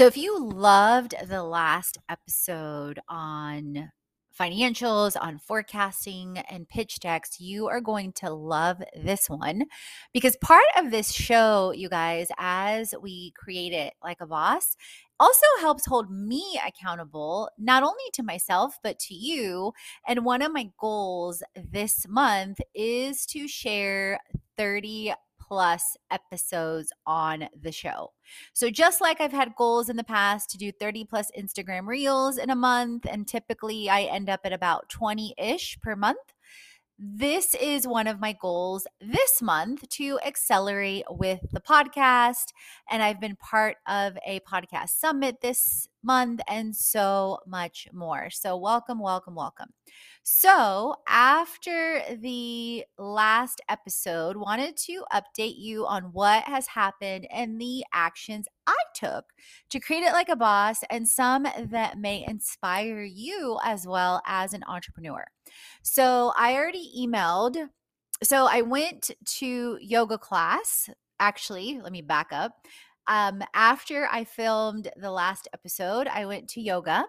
So, if you loved the last episode on financials, on forecasting, and pitch decks, you are going to love this one because part of this show, you guys, as we create it like a boss, also helps hold me accountable, not only to myself, but to you. And one of my goals this month is to share 30 plus episodes on the show. So, just like I've had goals in the past to do 30 plus Instagram reels in a month, and typically I end up at about 20 ish per month. This is one of my goals this month to accelerate with the podcast. And I've been part of a podcast summit this month and so much more. So, welcome, welcome, welcome. So, after the last episode, wanted to update you on what has happened and the actions I took to create it like a boss and some that may inspire you as well as an entrepreneur. So, I already emailed. So, I went to yoga class. Actually, let me back up. Um, after I filmed the last episode, I went to yoga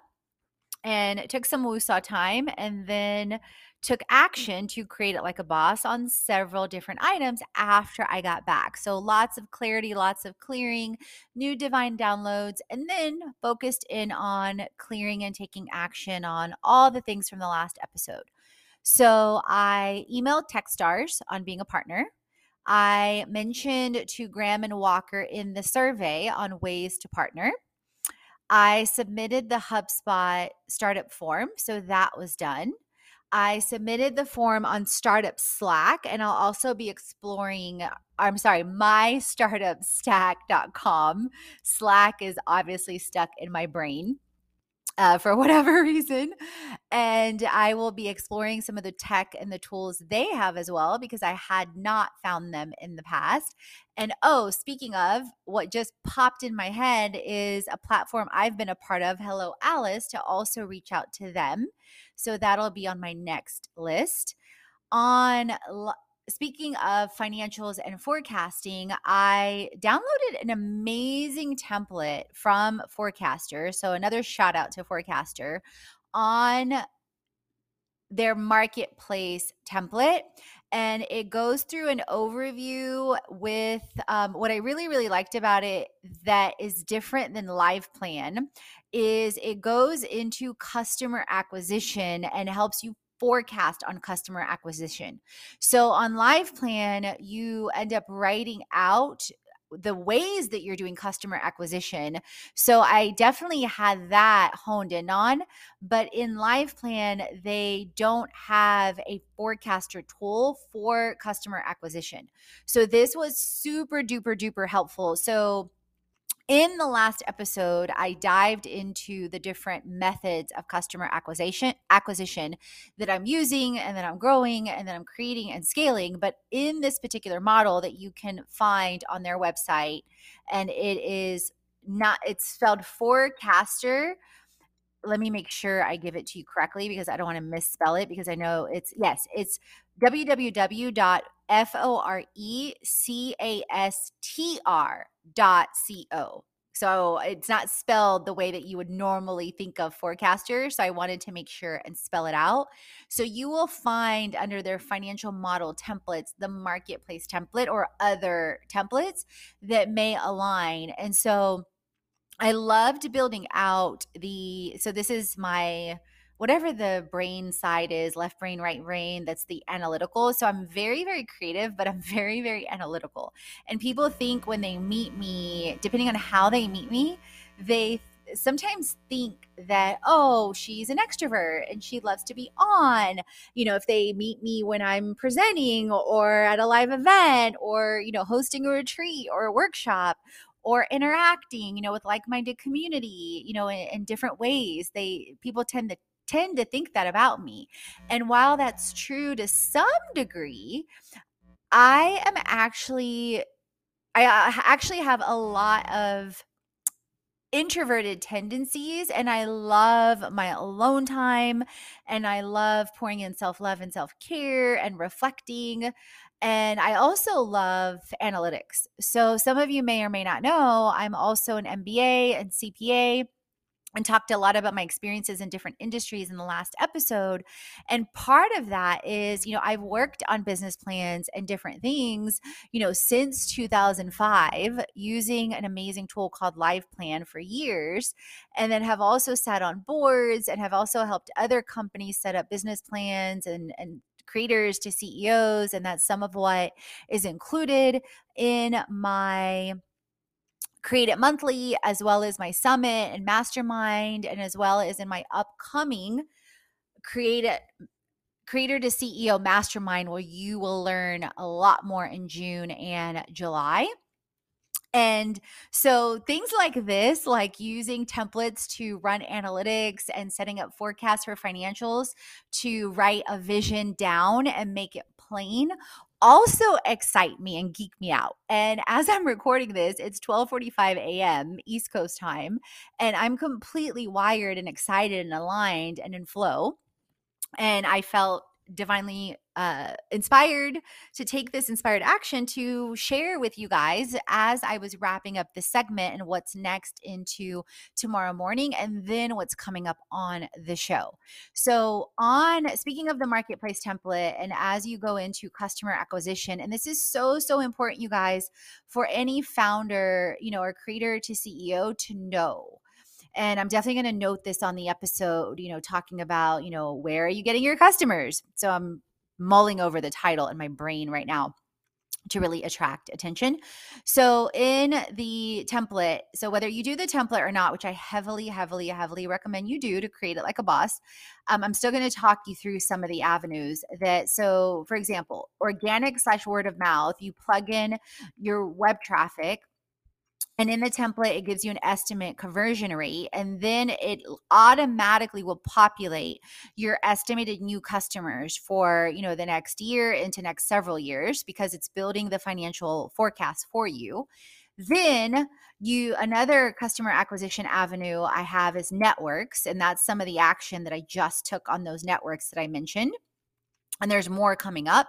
and took some wusa time and then took action to create it like a boss on several different items after I got back. So lots of clarity, lots of clearing, new divine downloads, and then focused in on clearing and taking action on all the things from the last episode. So I emailed Techstars on being a partner. I mentioned to Graham and Walker in the survey on ways to partner. I submitted the HubSpot startup form, so that was done. I submitted the form on Startup Slack, and I'll also be exploring. Uh, I'm sorry, mystartupstack.com. Slack is obviously stuck in my brain uh, for whatever reason. And I will be exploring some of the tech and the tools they have as well because I had not found them in the past. And oh, speaking of, what just popped in my head is a platform I've been a part of, Hello Alice, to also reach out to them. So that'll be on my next list. On speaking of financials and forecasting, I downloaded an amazing template from Forecastr. So, another shout out to Forecastr on their marketplace template. And it goes through an overview with um, what I really, really liked about it that is different than Live Plan is it goes into customer acquisition and helps you forecast on customer acquisition. So on Live Plan, you end up writing out the ways that you're doing customer acquisition. So I definitely had that honed in on, but in Live Plan they don't have a forecaster tool for customer acquisition. So this was super duper duper helpful. So in the last episode, I dived into the different methods of customer acquisition acquisition that I'm using and that I'm growing and that I'm creating and scaling. But in this particular model that you can find on their website, and it is not it's spelled forecaster. Let me make sure I give it to you correctly because I don't want to misspell it because I know it's yes, it's www.forecastr dot co. So it's not spelled the way that you would normally think of forecaster. So I wanted to make sure and spell it out. So you will find under their financial model templates the marketplace template or other templates that may align. And so I loved building out the so this is my whatever the brain side is, left brain, right brain, that's the analytical. So I'm very, very creative, but I'm very, very analytical. And people think when they meet me, depending on how they meet me, they sometimes think that oh she's an extrovert and she loves to be on you know if they meet me when i'm presenting or at a live event or you know hosting a retreat or a workshop or interacting you know with like-minded community you know in, in different ways they people tend to tend to think that about me. And while that's true to some degree, I am actually I uh, actually have a lot of introverted tendencies and I love my alone time and I love pouring in self-love and self-care and reflecting and I also love analytics. So some of you may or may not know, I'm also an MBA and CPA and talked a lot about my experiences in different industries in the last episode. And part of that is, you know, I've worked on business plans and different things, you know, since 2005 using an amazing tool called Live Plan for years. And then have also sat on boards and have also helped other companies set up business plans and, and creators to CEOs. And that's some of what is included in my create it monthly as well as my summit and mastermind and as well as in my upcoming create it creator to ceo mastermind where you will learn a lot more in june and july. And so things like this, like using templates to run analytics and setting up forecasts for financials to write a vision down and make it plain also excite me and geek me out. And as I'm recording this, it's 12:45 a.m. East Coast time, and I'm completely wired and excited and aligned and in flow. And I felt divinely uh, inspired to take this inspired action to share with you guys as I was wrapping up the segment and what's next into tomorrow morning and then what's coming up on the show. So, on speaking of the marketplace template, and as you go into customer acquisition, and this is so, so important, you guys, for any founder, you know, or creator to CEO to know and I'm definitely going to note this on the episode, you know, talking about, you know, where are you getting your customers? So I'm mulling over the title in my brain right now to really attract attention. So, in the template, so whether you do the template or not, which I heavily, heavily, heavily recommend you do to create it like a boss, um, I'm still going to talk you through some of the avenues that. So, for example, organic slash word of mouth, you plug in your web traffic and in the template, it gives you an estimate conversion rate, and then it automatically will populate your estimated new customers for you know the next year into next several years because it's building the financial forecast for you. Then you another customer acquisition avenue I have is networks, and that's some of the action that I just took on those networks that I mentioned. And there's more coming up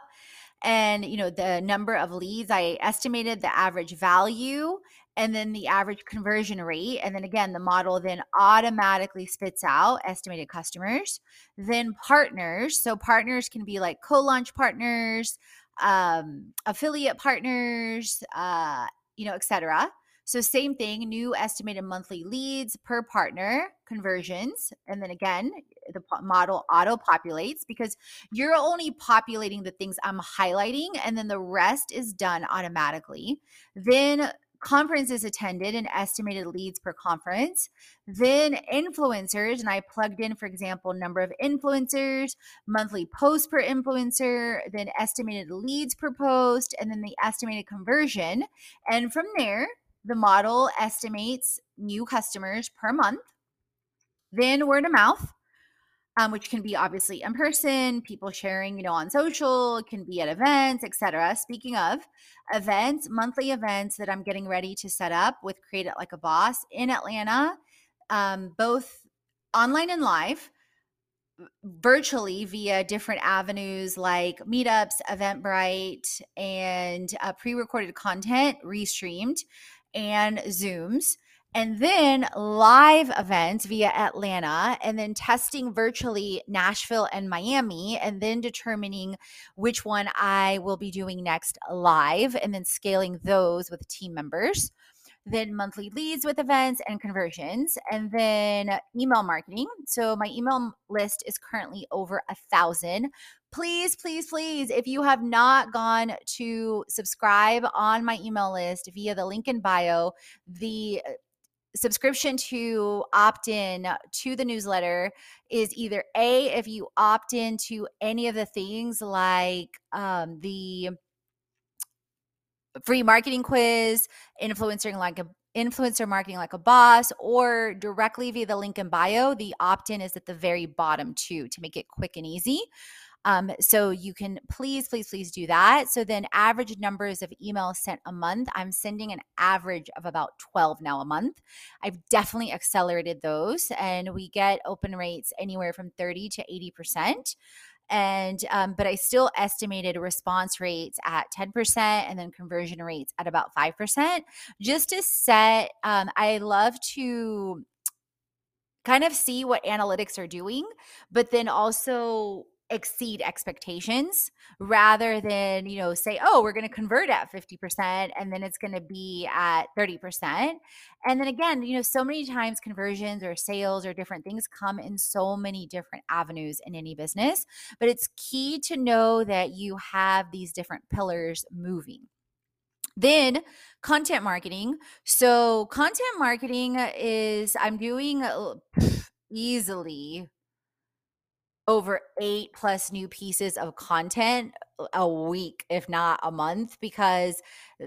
and you know the number of leads i estimated the average value and then the average conversion rate. And then again, the model then automatically spits out estimated customers. Then partners. So partners can be like co launch partners, um, affiliate partners, uh, you know, etc. So same thing, new estimated monthly leads per partner conversions. And then again, the model auto populates because you're only populating the things I'm highlighting and then the rest is done automatically. Then conferences attended and estimated leads per conference. Then influencers and i plugged in for example number of influencers monthly posts per influencer then estimated leads per post and then the estimated conversion. And from there the model estimates new customers per month. Then word of mouth um, which can be obviously in person, people sharing, you know, on social, it can be at events, etc. Speaking of events, monthly events that I'm getting ready to set up with Create It Like a Boss in Atlanta, um, both online and live, virtually via different avenues like meetups, Eventbrite, and uh, pre recorded content, restreamed, and Zooms and then live events via Atlanta, and then testing virtually Nashville and Miami, and then determining which one I will be doing next live, and then scaling those with team members. Then monthly leads with events and conversions, and then email marketing. So my email list is currently over a thousand. Please, please, please, if you have not gone to subscribe on my email list via the link in bio, the uh, subscription to opt in to the newsletter is either a if you opt into any of the things like um, the free marketing quiz influencing like a influencer marketing like a boss or directly via the link in bio the opt-in is at the very bottom too to make it quick and easy um, so you can please, please, please do that. So then, average numbers of emails sent a month. I'm sending an average of about 12 now a month. I've definitely accelerated those, and we get open rates anywhere from 30 to 80% and um, but i still estimated response rates at 10% and then conversion rates at about 5% just to set um, i love to kind of see what analytics are doing but then also exceed expectations rather than you know say oh we're going to convert at 50% and then it's going to be at 30% and then again you know so many times conversions or sales or different things come in so many different avenues in any business but it's key to know that you have these different pillars moving. Then content marketing. So content marketing is i'm doing uh, easily over eight plus new pieces of content a week, if not a month, because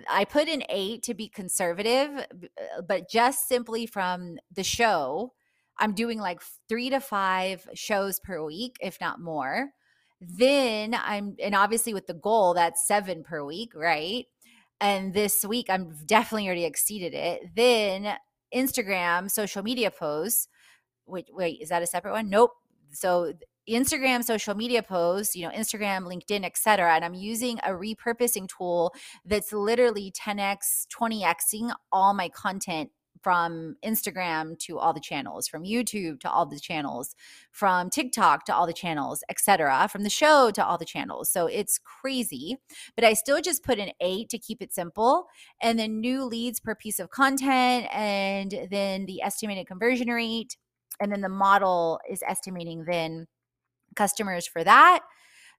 I put in eight to be conservative, uh, but just simply from the show, I'm doing like three to five shows per week, if not more. Then I'm, and obviously with the goal, that's seven per week, right? And this week, I'm definitely already exceeded it. Then Instagram, social media posts. Wait, wait, is that a separate one? Nope. So Instagram social media posts, you know, Instagram, LinkedIn, etc. And I'm using a repurposing tool that's literally 10x, 20xing all my content from Instagram to all the channels, from YouTube to all the channels, from TikTok to all the channels, etc., from the show to all the channels. So it's crazy, but I still just put an 8 to keep it simple and then new leads per piece of content and then the estimated conversion rate and then the model is estimating then customers for that.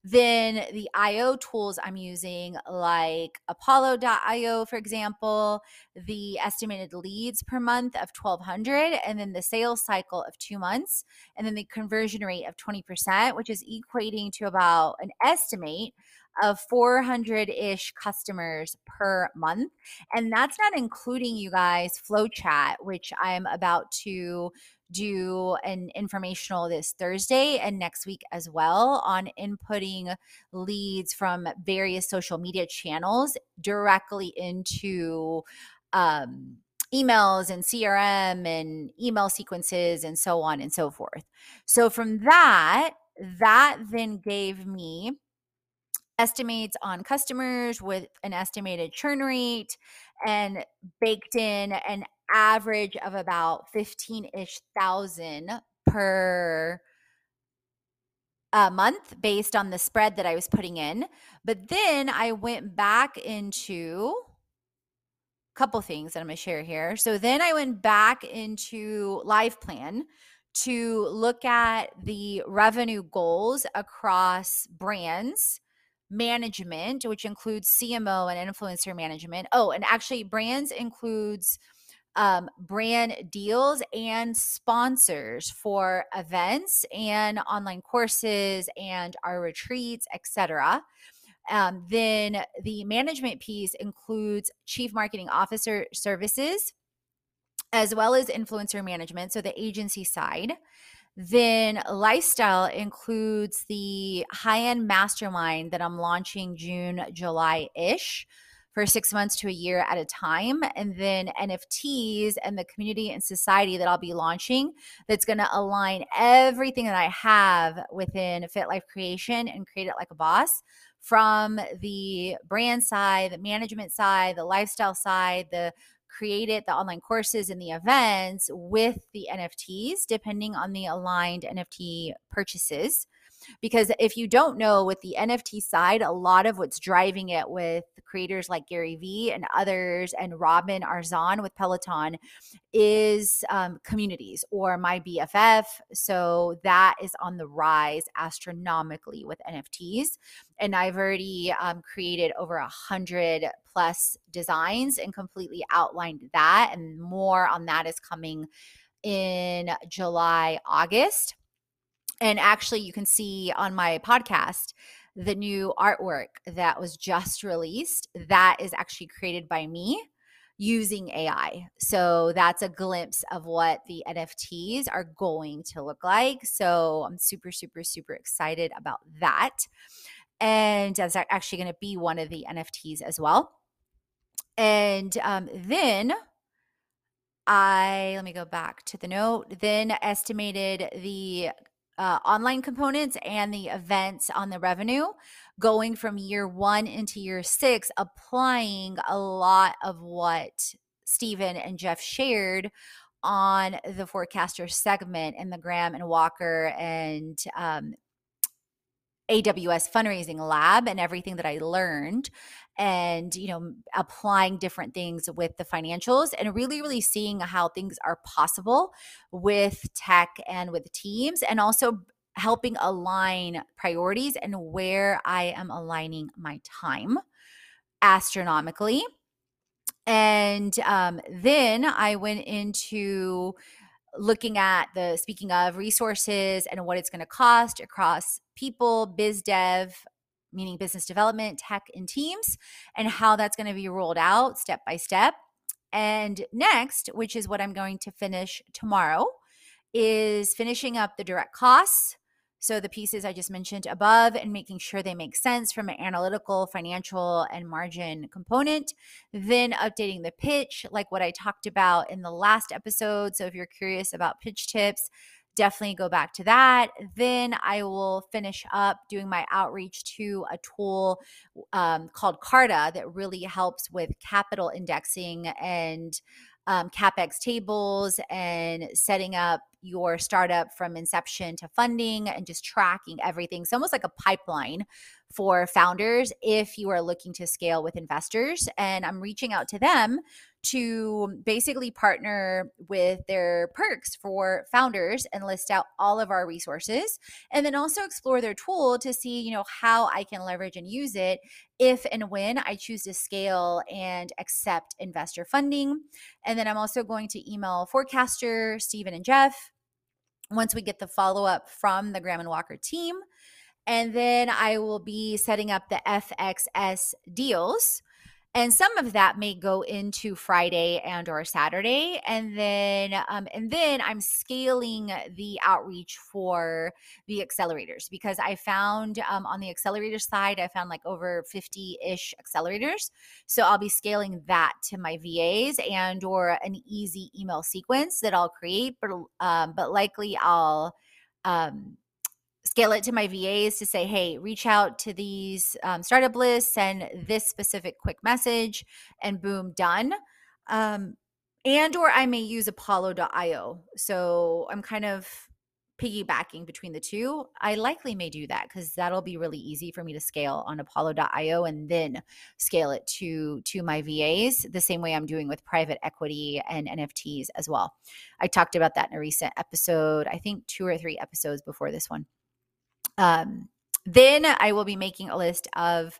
Then the IO tools I'm using, like Apollo.io, for example, the estimated leads per month of 1,200, and then the sales cycle of two months, and then the conversion rate of 20%, which is equating to about an estimate of 400 ish customers per month. And that's not including you guys flow chat, which I'm about to do an informational this Thursday and next week as well on inputting leads from various social media channels directly into um, emails and CRM and email sequences and so on and so forth. So from that, that then gave me estimates on customers with an estimated churn rate and baked in an average of about 15 ish thousand per a month based on the spread that I was putting in. But then I went back into a couple things that I'm going to share here. So then I went back into Live Plan to look at the revenue goals across brands management, which includes CMO and influencer management. Oh, and actually, brands includes um, brand deals and sponsors for events and online courses and our retreats, etc. Um, then the management piece includes chief marketing officer services as well as influencer management, so the agency side. Then lifestyle includes the high end mastermind that I'm launching June, July ish for six months to a year at a time. And then NFTs and the community and society that I'll be launching that's going to align everything that I have within Fit Life Creation and create it like a boss from the brand side, the management side, the lifestyle side, the created the online courses and the events with the NFTs, depending on the aligned NFT purchases. Because if you don't know, with the NFT side, a lot of what's driving it with creators like Gary Vee and others, and Robin Arzon with Peloton, is um, communities or my BFF. So that is on the rise astronomically with NFTs. And I've already um, created over a hundred plus designs and completely outlined that. And more on that is coming in July, August. And actually, you can see on my podcast the new artwork that was just released. That is actually created by me using AI. So that's a glimpse of what the NFTs are going to look like. So I'm super, super, super excited about that. And that's actually going to be one of the NFTs as well. And um, then I, let me go back to the note, then estimated the uh, online components and the events on the revenue going from year one into year six, applying a lot of what Stephen and Jeff shared on the Forecastr segment in the Graham and Walker and um, AWS fundraising lab and everything that I learned and you know applying different things with the financials and really really seeing how things are possible with tech and with teams and also helping align priorities and where I am aligning my time astronomically. And um, then I went into looking at the speaking of resources and what it's going to cost across people, biz dev, meaning business development, tech, and teams, and how that's going to be rolled out step by step. And next, which is what I'm going to finish tomorrow, is finishing up the direct costs. So, the pieces I just mentioned above and making sure they make sense from an analytical, financial, and margin component. Then, updating the pitch, like what I talked about in the last episode. So, if you're curious about pitch tips, definitely go back to that. Then I will finish up doing my outreach to a tool um, called Carta that really helps with capital indexing and um, capex tables and setting up your startup from inception to funding and just tracking everything. It's almost like a pipeline for founders if you are looking to scale with investors. And I'm reaching out to them to basically partner with their perks for founders and list out all of our resources and then also explore their tool to see you know how i can leverage and use it if and when i choose to scale and accept investor funding. And then i'm also going to email Forecastr stephen and jeff once we get the follow-up from the graham and walker team. And then i will be setting up the fxs deals and some of that may go into friday and or saturday and then um, and then i'm scaling the outreach for the accelerators because i found um, on the accelerator side i found like over 50-ish accelerators. So i'll be scaling that to my vas and or an easy email sequence that i'll create but um, but likely i'll um, scale it to my VAs to say, hey, reach out to these um, startup lists, send this specific quick message, and boom, done. Um, and or I may use Apollo.io. So I'm kind of piggybacking between the two. I likely may do that because that'll be really easy for me to scale on Apollo.io and then scale it to to my VAs the same way I'm doing with private equity and NFTs as well. I talked about that in a recent episode, I think two or three episodes before this one. Um, then I will be making a list of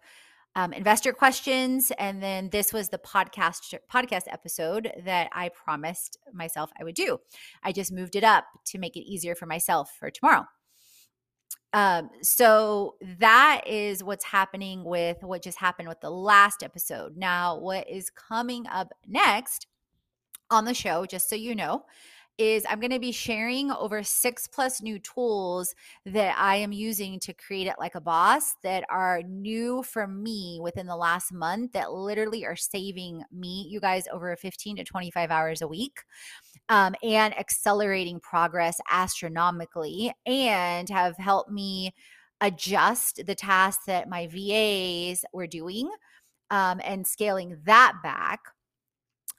um, investor questions, and then this was the podcast podcast episode that I promised myself I would do. I just moved it up to make it easier for myself for tomorrow. Um, so that is what's happening with what just happened with the last episode. Now, what is coming up next on the show, just so you know, is I'm going to be sharing over six plus new tools that I am using to create it like a boss that are new for me within the last month that literally are saving me, you guys, over 15 to 25 hours a week um, and accelerating progress astronomically and have helped me adjust the tasks that my VAs were doing um, and scaling that back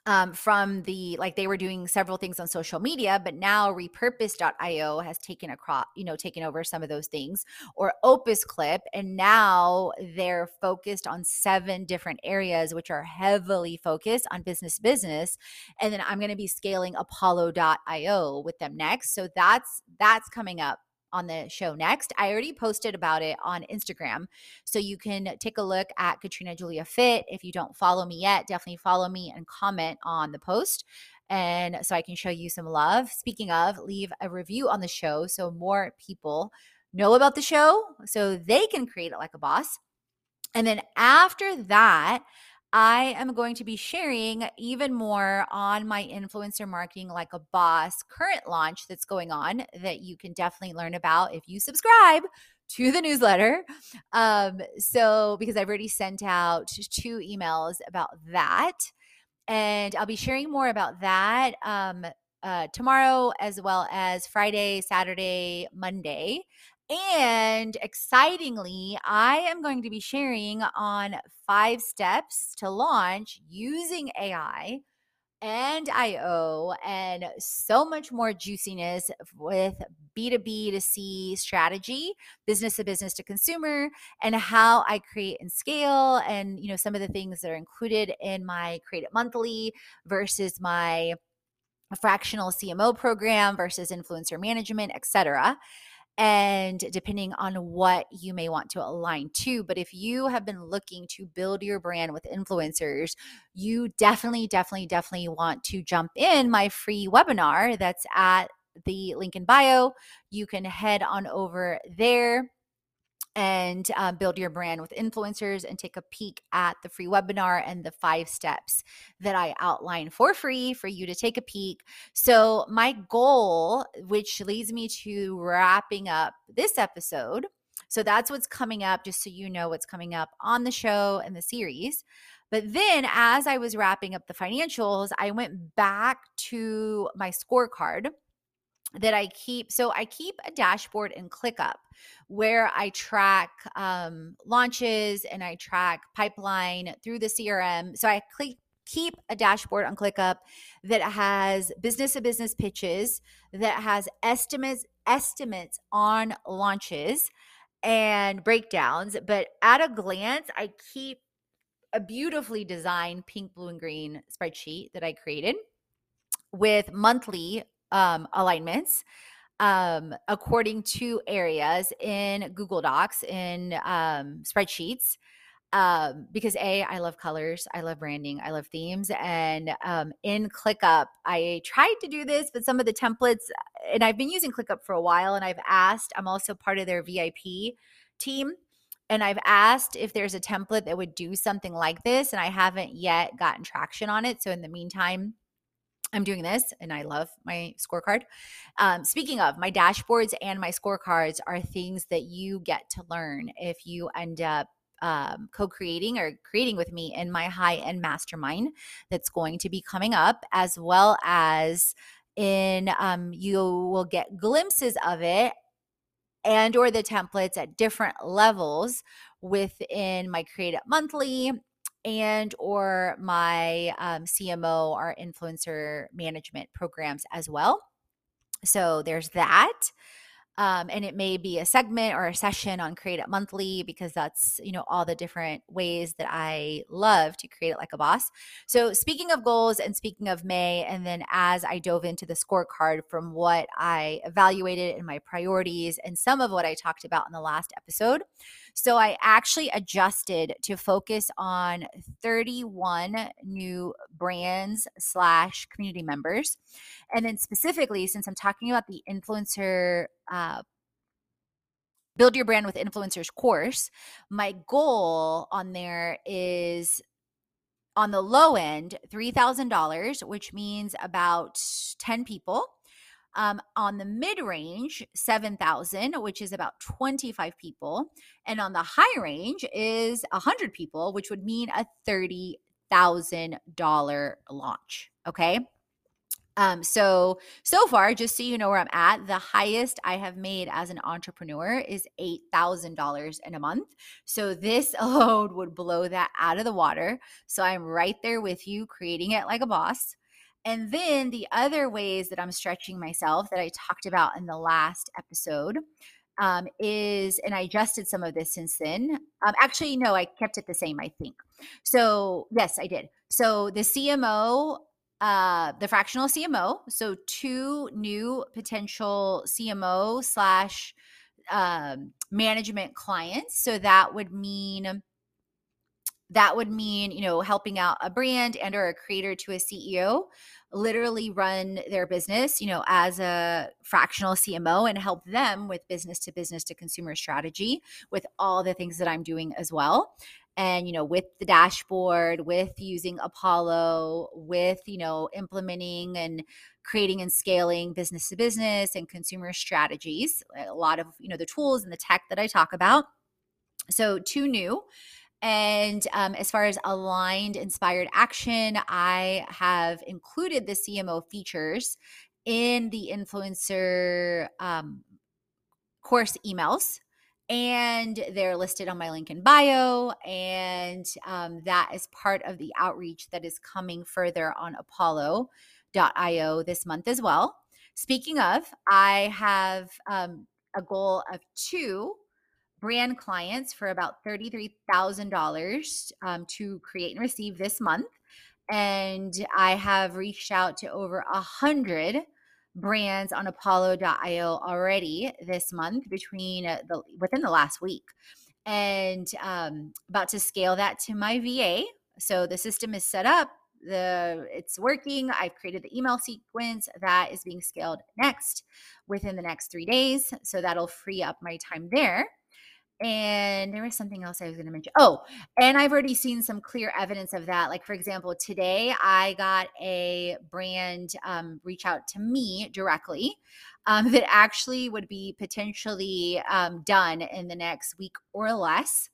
um, from the like they were doing several things on social media, but now repurpose.io has taken across, you know, taken over some of those things, or Opus Clip, and now they're focused on seven different areas, which are heavily focused on business business. And then I'm going to be scaling Apollo.io with them next. So that's that's coming up on the show next. I already posted about it on Instagram. So you can take a look at Katrina Julia Fit. If you don't follow me yet, definitely follow me and comment on the post. And so I can show you some love. Speaking of, leave a review on the show so more people know about the show so they can create it like a boss. And then after that, I am going to be sharing even more on my influencer marketing like a boss current launch that's going on that you can definitely learn about if you subscribe to the newsletter. Um, so, because I've already sent out two emails about that, and I'll be sharing more about that um, uh, tomorrow as well as Friday, Saturday, Monday. And excitingly, I am going to be sharing on five steps to launch using AI and IO and so much more juiciness with B2B to C strategy, business to business to consumer, and how I create and scale and you know some of the things that are included in my Create It Monthly versus my fractional CMO program versus influencer management, etc and depending on what you may want to align to. But if you have been looking to build your brand with influencers, you definitely, definitely, definitely want to jump in my free webinar that's at the link in bio. You can head on over there and uh, build your brand with influencers and take a peek at the free webinar and the five steps that I outline for free for you to take a peek. So, my goal, which leads me to wrapping up this episode. So, that's what's coming up, just so you know what's coming up on the show and the series. But then, as I was wrapping up the financials, I went back to my scorecard that I keep. So I keep a dashboard in ClickUp where I track um, launches and I track pipeline through the CRM. So I click keep a dashboard on ClickUp that has business to business pitches, that has estimates estimates on launches and breakdowns. But at a glance, I keep a beautifully designed pink, blue, and green spreadsheet that I created with monthly um, alignments um, according to areas in Google Docs, in um, spreadsheets. Um, because A, I love colors, I love branding, I love themes. And um, in ClickUp, I tried to do this, but some of the templates, and I've been using ClickUp for a while, and I've asked, I'm also part of their VIP team. And I've asked if there's a template that would do something like this, and I haven't yet gotten traction on it. So, in the meantime, I'm doing this and I love my scorecard. Um, speaking of, my dashboards and my scorecards are things that you get to learn if you end up um, co creating or creating with me in my high end mastermind that's going to be coming up, as well as in um, you will get glimpses of it and or the templates at different levels within my create it monthly and or my um, cmo or influencer management programs as well. So there's that um, and it may be a segment or a session on create it monthly because that's you know all the different ways that i love to create it like a boss so speaking of goals and speaking of may and then as i dove into the scorecard from what i evaluated and my priorities and some of what i talked about in the last episode so I actually adjusted to focus on 31 new brands slash community members. And then specifically, since I'm talking about the influencer uh, build your brand with influencers course, my goal on there is on the low end, $3,000, which means about 10 people. Um, on the mid range, 7,000, which is about 25 people. And on the high range is 100 people, which would mean a $30,000 launch. Okay. Um, so so far, just so you know where I'm at, the highest I have made as an entrepreneur is eight thousand dollars in a month. So this alone would blow that out of the water. So I'm right there with you, creating it like a boss. And then the other ways that I'm stretching myself that I talked about in the last episode um, is, and I adjusted some of this since then. Um, actually, no, I kept it the same, I think. So, yes, I did. So, the CMO, uh, the fractional CMO, so two new potential CMO slash um, management clients. So, that would mean that would mean you know helping out a brand and or a creator to a ceo literally run their business you know as a fractional cmo and help them with business to business to consumer strategy with all the things that i'm doing as well and you know with the dashboard with using apollo with you know implementing and creating and scaling business to business and consumer strategies a lot of you know the tools and the tech that i talk about so two new and um, as far as aligned inspired action, I have included the CMO features in the influencer um, course emails. And they're listed on my link in bio. And um, that is part of the outreach that is coming further on apollo.io this month as well. Speaking of, I have um, a goal of two brand clients for about $33,000 um, to create and receive this month. And I have reached out to over a hundred brands on apollo.io already this month between the within the last week. And um, about to scale that to my va so the system is set up the it's working. I've created the email sequence that is being scaled next within the next three days. So that'll free up my time there and there was something else I was going to mention. Oh, and I've already seen some clear evidence of that. Like, for example, today I got a brand um, reach out to me directly um, that actually would be potentially um, done in the next week or less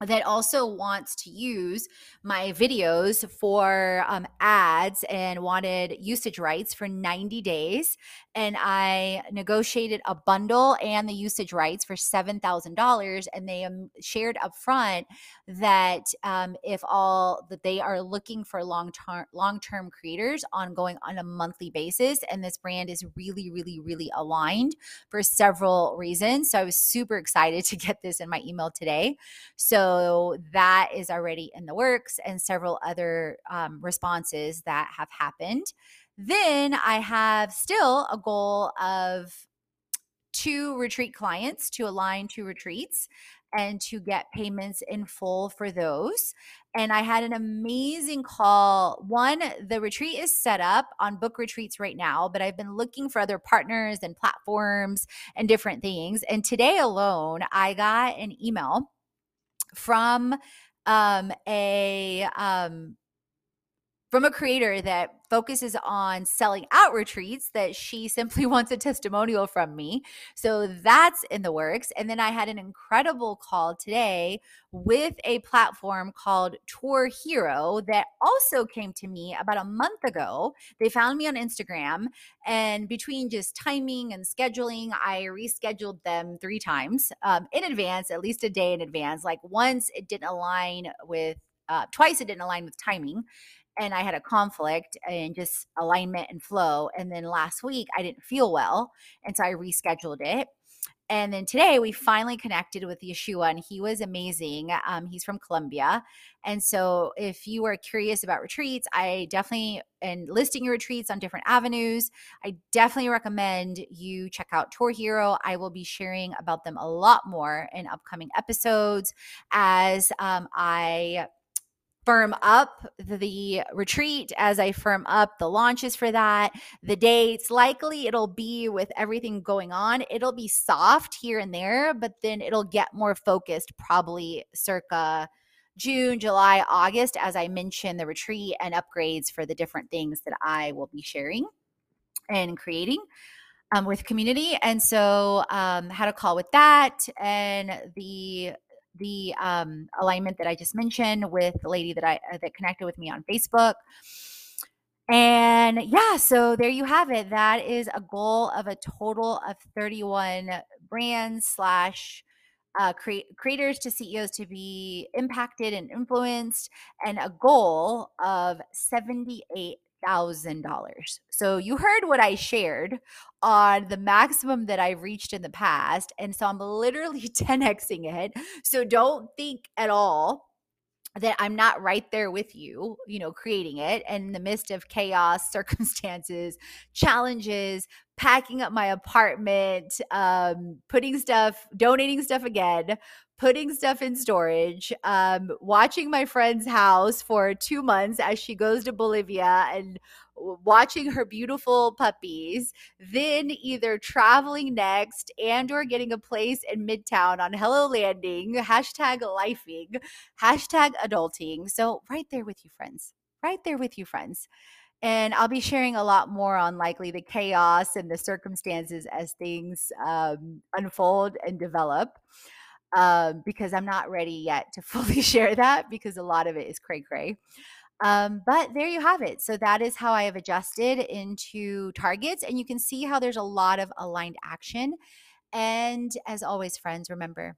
that also wants to use my videos for um, ads and wanted usage rights for 90 days. And I negotiated a bundle and the usage rights for $7,000. And they um, shared up front that um, if all that they are looking for long term long term creators ongoing on a monthly basis. And this brand is really, really, really aligned for several reasons. So I was super excited to get this in my email today. So so that is already in the works and several other um, responses that have happened. Then I have still a goal of two retreat clients to align two retreats and to get payments in full for those. And I had an amazing call. One, the retreat is set up on book retreats right now, but I've been looking for other partners and platforms and different things. And today alone, I got an email from um, a um, from a creator that focuses on selling out retreats that she simply wants a testimonial from me. So that's in the works. And then I had an incredible call today with a platform called Tour Hero that also came to me about a month ago. They found me on Instagram, and between just timing and scheduling, I rescheduled them three times um, in advance, at least a day in advance. Like once it didn't align with uh, twice it didn't align with timing and I had a conflict and just alignment and flow. And then last week I didn't feel well. And so I rescheduled it. And then today we finally connected with Yeshua, and he was amazing. Um, he's from Colombia. And so if you are curious about retreats, I definitely, and listing your retreats on different avenues, I definitely recommend you check out Tour Hero. I will be sharing about them a lot more in upcoming episodes as um, I firm up the retreat, as I firm up the launches for that, the dates. Likely it'll be with everything going on, it'll be soft here and there, but then it'll get more focused probably circa. June, July, August, as I mentioned, the retreat and upgrades for the different things that I will be sharing and creating um, with community. And so um, had a call with that and the the um, alignment that I just mentioned with the lady that I uh, that connected with me on Facebook. And yeah, so there you have it. That is a goal of a total of 31 brands slash uh, creators to CEOs to be impacted and influenced, and a goal of $78 thousand dollars. So you heard what I shared on the maximum that I've reached in the past, and so I'm literally 10xing it. So don't think at all that I'm not right there with you, you know, creating it in the midst of chaos, circumstances, challenges, packing up my apartment, um, putting stuff, donating stuff again, putting stuff in storage, um, watching my friend's house for two months as she goes to Bolivia and watching her beautiful puppies then either traveling next and or getting a place in midtown on hello landing hashtag lifeing hashtag adulting so right there with you friends right there with you friends and I'll be sharing a lot more on likely the chaos and the circumstances as things um, unfold and develop. Um, because I'm not ready yet to fully share that because a lot of it is cray cray. Um, but there you have it. So that is how I have adjusted into targets. And you can see how there's a lot of aligned action. And as always, friends, remember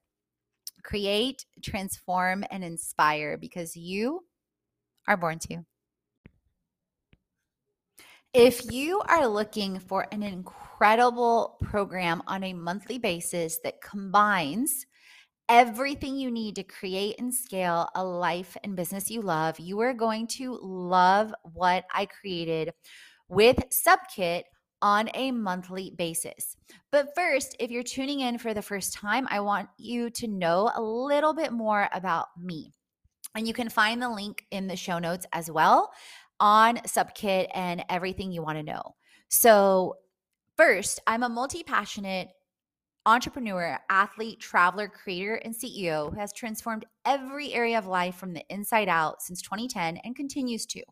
create, transform, and inspire because you are born to. If you are looking for an incredible program on a monthly basis that combines everything you need to create and scale a life and business you love, you are going to love what I created with Subkit on a monthly basis. But first, if you're tuning in for the first time, I want you to know a little bit more about me. And you can find the link in the show notes as well on Subkit and everything you want to know. So, first, I'm a multi passionate entrepreneur, athlete, traveler, creator, and CEO who has transformed every area of life from the inside out since 2010 and continues to,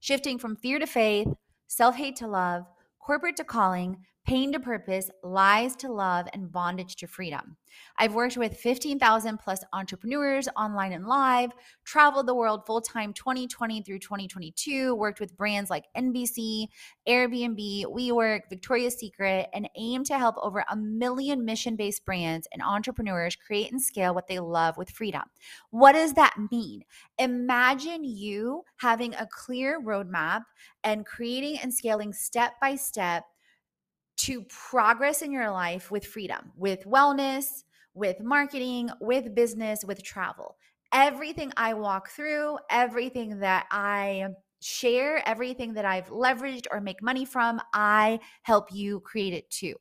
shifting from fear to faith, self hate to love, corporate to calling, pain to purpose, lies to love, and bondage to freedom. I've worked with 15,000 plus entrepreneurs online and live, traveled the world full time 2020 through 2022, worked with brands like NBC, Airbnb, WeWork, Victoria's Secret, and aim to help over a million mission based brands and entrepreneurs create and scale what they love with freedom. What does that mean? Imagine you having a clear roadmap and creating and scaling step by step to progress in your life with freedom, with wellness, with marketing, with business, with travel. Everything I walk through, everything that I share, everything that I've leveraged or make money from, I help you create it too.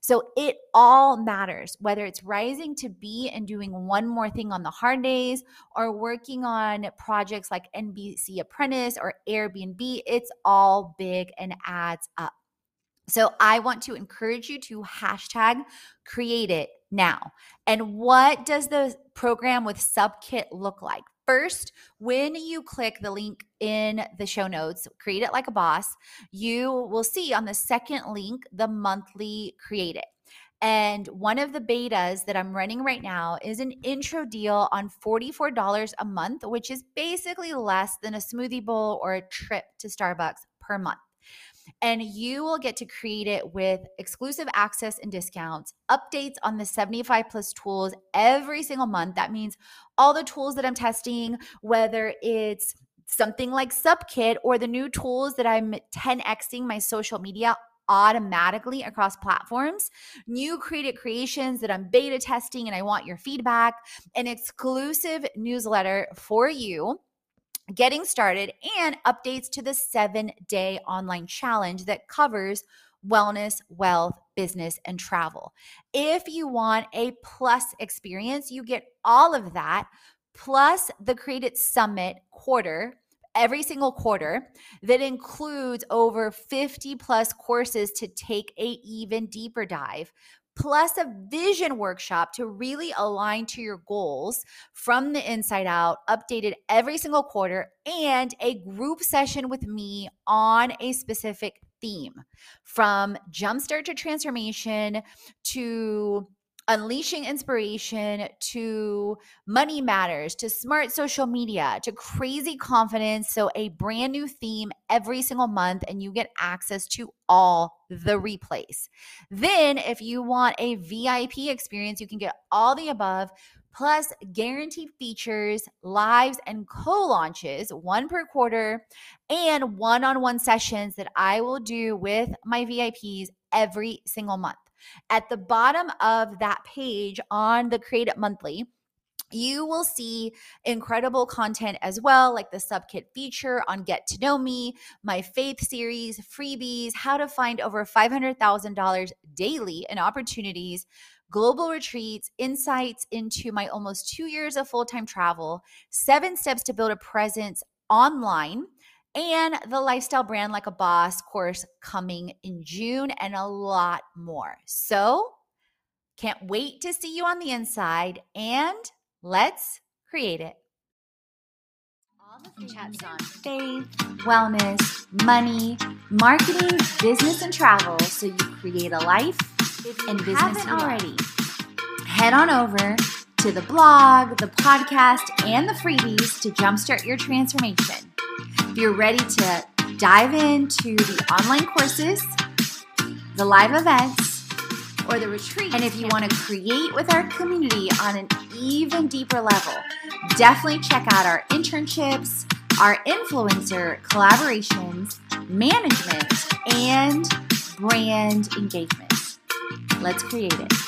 So it all matters, whether it's rising to be and doing one more thing on the hard days or working on projects like NBC Apprentice or Airbnb, it's all big and adds up. So I want to encourage you to hashtag create it now. And what does the program with Subkit look like? First, when you click the link in the show notes, create it like a boss, you will see on the second link the monthly create it. And one of the betas that I'm running right now is an intro deal on $44 a month, which is basically less than a smoothie bowl or a trip to Starbucks per month and you will get to create it with exclusive access and discounts, updates on the 75 plus tools every single month. That means all the tools that I'm testing, whether it's something like Subkit or the new tools that I'm 10xing my social media automatically across platforms, new creative creations that I'm beta testing and I want your feedback, an exclusive newsletter for you getting started, and updates to the seven day online challenge that covers wellness, wealth, business, and travel. If you want a plus experience, you get all of that plus the Create It Summit quarter every single quarter that includes over 50 plus courses to take a even deeper dive plus a vision workshop to really align to your goals from the inside out, updated every single quarter, and a group session with me on a specific theme. From jumpstart to transformation to unleashing inspiration to money matters to smart social media to crazy confidence. So, a brand new theme every single month, and you get access to all the replays. Then, if you want a VIP experience, you can get all the above. Plus, guaranteed features, lives, and co launches, one per quarter, and one on one sessions that I will do with my VIPs every single month. At the bottom of that page on the Create It Monthly, you will see incredible content as well, like the Subkit feature on Get to Know Me, my faith series, freebies, how to find over $500,000 daily in opportunities, global retreats, insights into my almost two years of full time travel, seven steps to build a presence online and the lifestyle brand like a boss course coming in June and a lot more. So, can't wait to see you on the inside and let's create it. All the chats on faith, wellness, money, marketing, business, and travel so you create a life and business already. Head on over to the blog, the podcast, and the freebies to jumpstart your transformation. If you're ready to dive into the online courses, the live events, or the retreat, and if you want to create with our community on an even deeper level, definitely check out our internships, our influencer collaborations, management, and brand engagement. Let's create it.